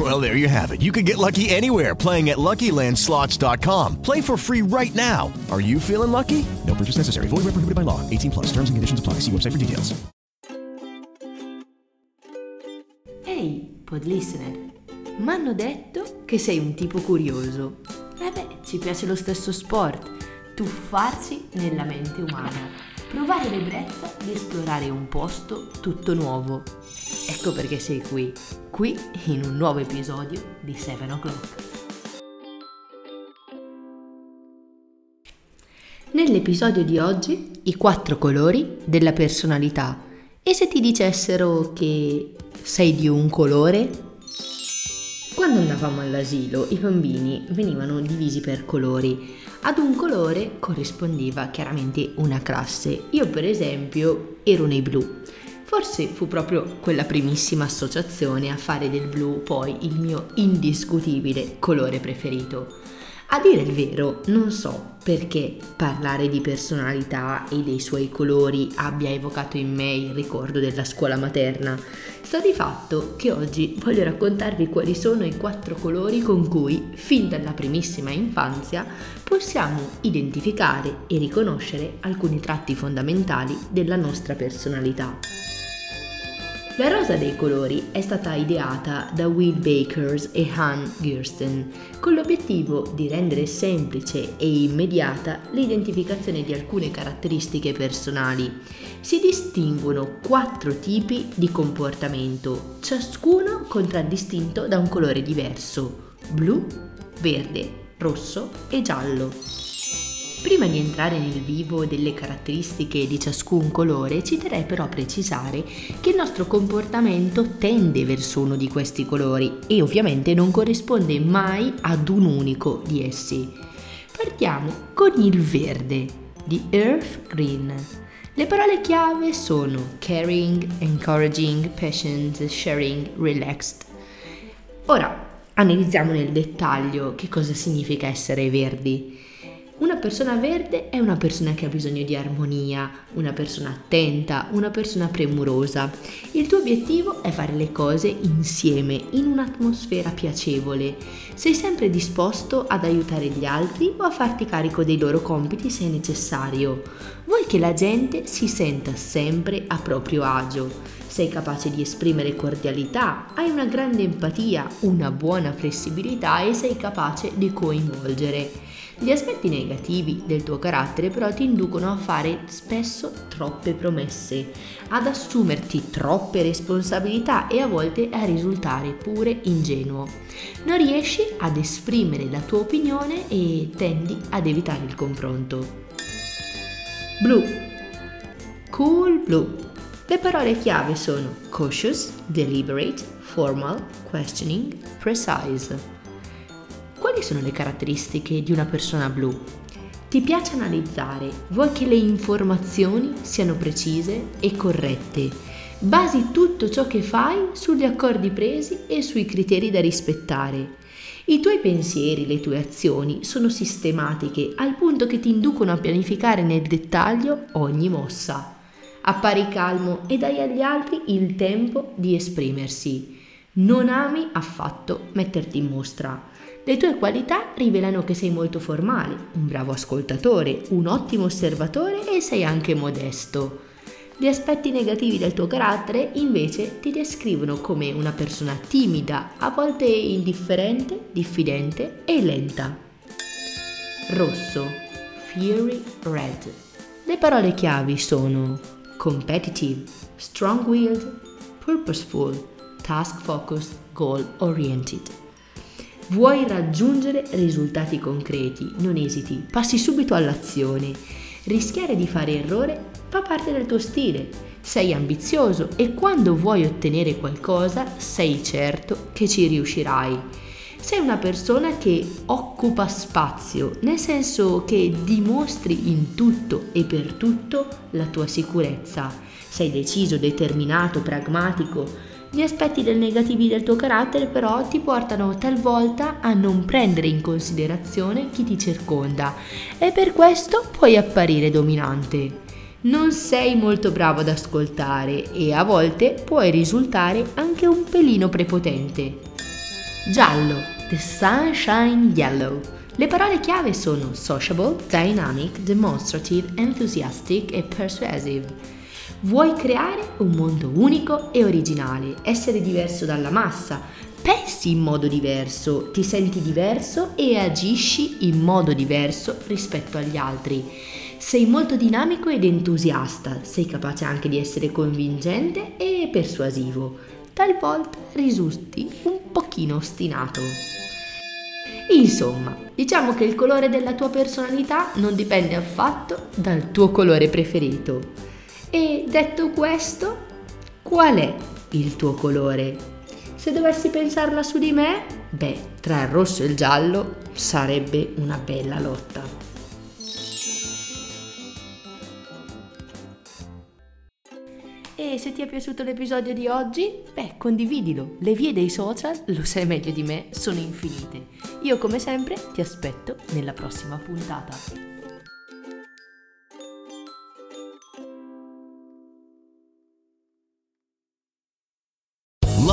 Well, there you have it. You can get lucky anywhere playing at LuckyLandSlots.com. Play for free right now. Are you feeling lucky? No purchase necessary. Void where prohibited by law. 18 plus. Terms and conditions apply. See website for details. Ehi, pod listener, m'hanno detto che sei un tipo curioso. Eh beh, ci piace lo stesso sport, tuffarsi nella mente umana, provare l'ebbrezza di esplorare un posto tutto nuovo. Ecco perché sei qui, qui in un nuovo episodio di 7 O'Clock. Nell'episodio di oggi i quattro colori della personalità. E se ti dicessero che sei di un colore? Quando andavamo all'asilo i bambini venivano divisi per colori. Ad un colore corrispondeva chiaramente una classe. Io per esempio ero nei blu. Forse fu proprio quella primissima associazione a fare del blu poi il mio indiscutibile colore preferito. A dire il vero, non so perché parlare di personalità e dei suoi colori abbia evocato in me il ricordo della scuola materna. Sta di fatto che oggi voglio raccontarvi quali sono i quattro colori con cui, fin dalla primissima infanzia, possiamo identificare e riconoscere alcuni tratti fondamentali della nostra personalità. La rosa dei colori è stata ideata da Will Bakers e Han Gersten con l'obiettivo di rendere semplice e immediata l'identificazione di alcune caratteristiche personali. Si distinguono quattro tipi di comportamento, ciascuno contraddistinto da un colore diverso, blu, verde, rosso e giallo. Prima di entrare nel vivo delle caratteristiche di ciascun colore, ci terrei però a precisare che il nostro comportamento tende verso uno di questi colori e ovviamente non corrisponde mai ad un unico di essi. Partiamo con il verde, di Earth Green. Le parole chiave sono caring, encouraging, patient, sharing, relaxed. Ora analizziamo nel dettaglio che cosa significa essere verdi. Una persona verde è una persona che ha bisogno di armonia, una persona attenta, una persona premurosa. Il tuo obiettivo è fare le cose insieme, in un'atmosfera piacevole. Sei sempre disposto ad aiutare gli altri o a farti carico dei loro compiti se necessario. Vuoi che la gente si senta sempre a proprio agio. Sei capace di esprimere cordialità, hai una grande empatia, una buona flessibilità e sei capace di coinvolgere. Gli aspetti negativi del tuo carattere però ti inducono a fare spesso troppe promesse, ad assumerti troppe responsabilità e a volte a risultare pure ingenuo. Non riesci ad esprimere la tua opinione e tendi ad evitare il confronto. Blu. Cool blu. Le parole chiave sono cautious, deliberate, formal, questioning, precise. Quali sono le caratteristiche di una persona blu? Ti piace analizzare, vuoi che le informazioni siano precise e corrette. Basi tutto ciò che fai sugli accordi presi e sui criteri da rispettare. I tuoi pensieri, le tue azioni sono sistematiche al punto che ti inducono a pianificare nel dettaglio ogni mossa. Appari calmo e dai agli altri il tempo di esprimersi. Non ami affatto metterti in mostra. Le tue qualità rivelano che sei molto formale, un bravo ascoltatore, un ottimo osservatore e sei anche modesto. Gli aspetti negativi del tuo carattere invece ti descrivono come una persona timida, a volte indifferente, diffidente e lenta. Rosso, Fury Red. Le parole chiavi sono competitive, strong-willed, purposeful, task-focused, goal-oriented. Vuoi raggiungere risultati concreti, non esiti, passi subito all'azione. Rischiare di fare errore fa parte del tuo stile. Sei ambizioso e quando vuoi ottenere qualcosa sei certo che ci riuscirai. Sei una persona che occupa spazio, nel senso che dimostri in tutto e per tutto la tua sicurezza. Sei deciso, determinato, pragmatico. Gli aspetti del negativi del tuo carattere però ti portano talvolta a non prendere in considerazione chi ti circonda e per questo puoi apparire dominante. Non sei molto bravo ad ascoltare e a volte puoi risultare anche un pelino prepotente. Giallo, the sunshine yellow. Le parole chiave sono sociable, dynamic, demonstrative, enthusiastic e persuasive. Vuoi creare un mondo unico e originale, essere diverso dalla massa, pensi in modo diverso, ti senti diverso e agisci in modo diverso rispetto agli altri. Sei molto dinamico ed entusiasta, sei capace anche di essere convincente e persuasivo. Talvolta risulti un pochino ostinato. Insomma, diciamo che il colore della tua personalità non dipende affatto dal tuo colore preferito. E detto questo, qual è il tuo colore? Se dovessi pensarla su di me, beh, tra il rosso e il giallo sarebbe una bella lotta. E se ti è piaciuto l'episodio di oggi, beh, condividilo. Le vie dei social, lo sai meglio di me, sono infinite. Io come sempre ti aspetto nella prossima puntata.